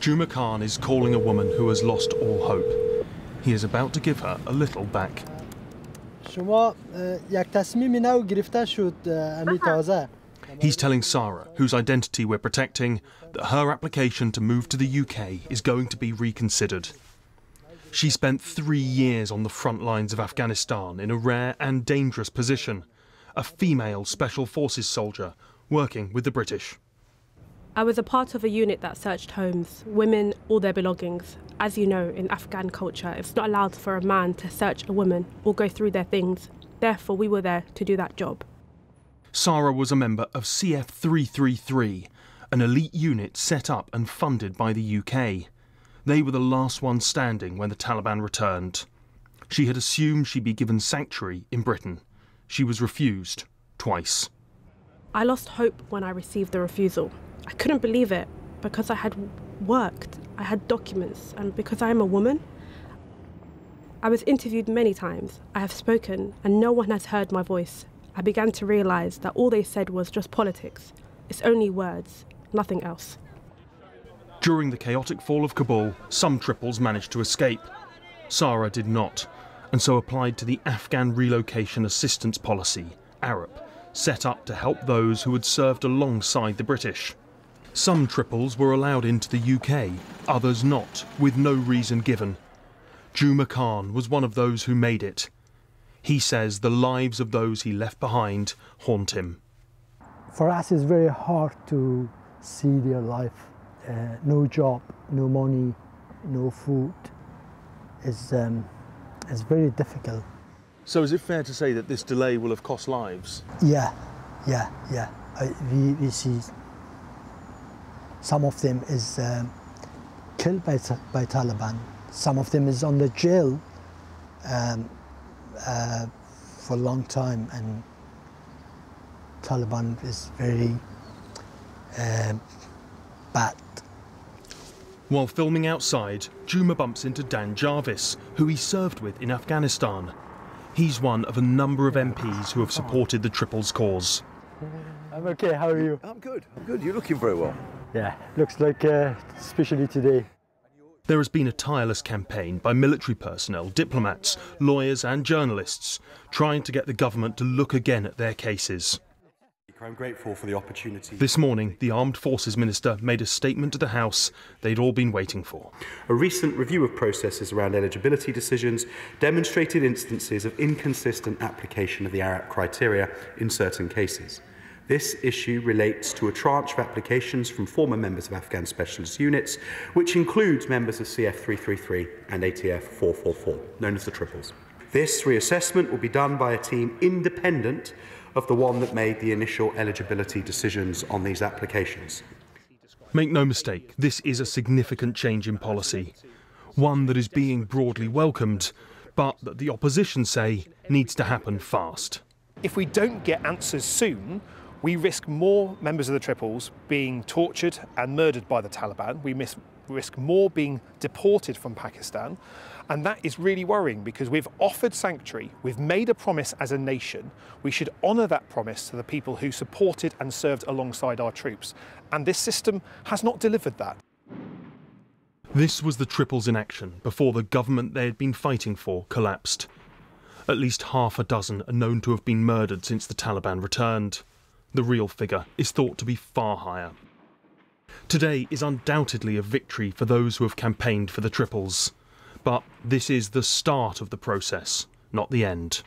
Juma Khan is calling a woman who has lost all hope. He is about to give her a little back. He's telling Sarah, whose identity we're protecting, that her application to move to the UK is going to be reconsidered. She spent three years on the front lines of Afghanistan in a rare and dangerous position a female Special Forces soldier working with the British. I was a part of a unit that searched homes, women, all their belongings. As you know, in Afghan culture, it's not allowed for a man to search a woman or go through their things. Therefore, we were there to do that job. Sarah was a member of CF 333, an elite unit set up and funded by the UK. They were the last ones standing when the Taliban returned. She had assumed she'd be given sanctuary in Britain. She was refused twice. I lost hope when I received the refusal. I couldn't believe it because I had worked, I had documents, and because I am a woman. I was interviewed many times, I have spoken, and no one has heard my voice. I began to realise that all they said was just politics. It's only words, nothing else. During the chaotic fall of Kabul, some triples managed to escape. Sarah did not, and so applied to the Afghan Relocation Assistance Policy, ARAP, set up to help those who had served alongside the British. Some triples were allowed into the UK, others not, with no reason given. Juma Khan was one of those who made it. He says the lives of those he left behind haunt him. For us, it's very hard to see their life. Uh, no job, no money, no food. It's, um, it's very difficult. So, is it fair to say that this delay will have cost lives? Yeah, yeah, yeah. I, we, we see some of them is um, killed by, by Taliban. Some of them is on the jail um, uh, for a long time, and Taliban is very uh, bad. While filming outside, Juma bumps into Dan Jarvis, who he served with in Afghanistan. He's one of a number of MPs who have supported the Triples cause. I'm okay, how are you? I'm good, I'm good. You're looking very well. Yeah, looks like, uh, especially today. There has been a tireless campaign by military personnel, diplomats, lawyers, and journalists trying to get the government to look again at their cases. I'm grateful for the opportunity. This morning, the Armed Forces Minister made a statement to the House they'd all been waiting for. A recent review of processes around eligibility decisions demonstrated instances of inconsistent application of the ARAP criteria in certain cases. This issue relates to a tranche of applications from former members of Afghan specialist units, which includes members of CF 333 and ATF 444, known as the Triples. This reassessment will be done by a team independent of the one that made the initial eligibility decisions on these applications. Make no mistake, this is a significant change in policy, one that is being broadly welcomed, but that the opposition say needs to happen fast. If we don't get answers soon, we risk more members of the Triples being tortured and murdered by the Taliban. We risk more being deported from Pakistan. And that is really worrying because we've offered sanctuary, we've made a promise as a nation. We should honour that promise to the people who supported and served alongside our troops. And this system has not delivered that. This was the Triples in action before the government they had been fighting for collapsed. At least half a dozen are known to have been murdered since the Taliban returned. The real figure is thought to be far higher. Today is undoubtedly a victory for those who have campaigned for the Triples. But this is the start of the process, not the end.